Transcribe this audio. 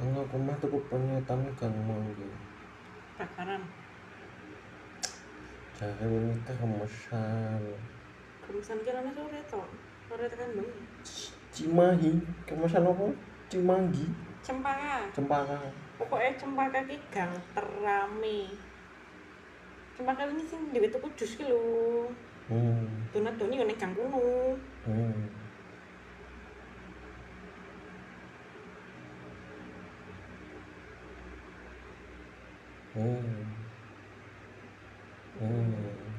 Angga kumah tuku penyetan gang mangke. bakaran Jahe ini teh kemesan. kemudian kira sore to sore tekan bengi Cimahi, kemesan apa? Cimanggi, cempaka Cempaka. pokoknya cempaka ki gang terame cempaka ini sing dhewe tuku jus ki lho Hmm. donat doni yo gang kono Hmm. Hmm. Hmm.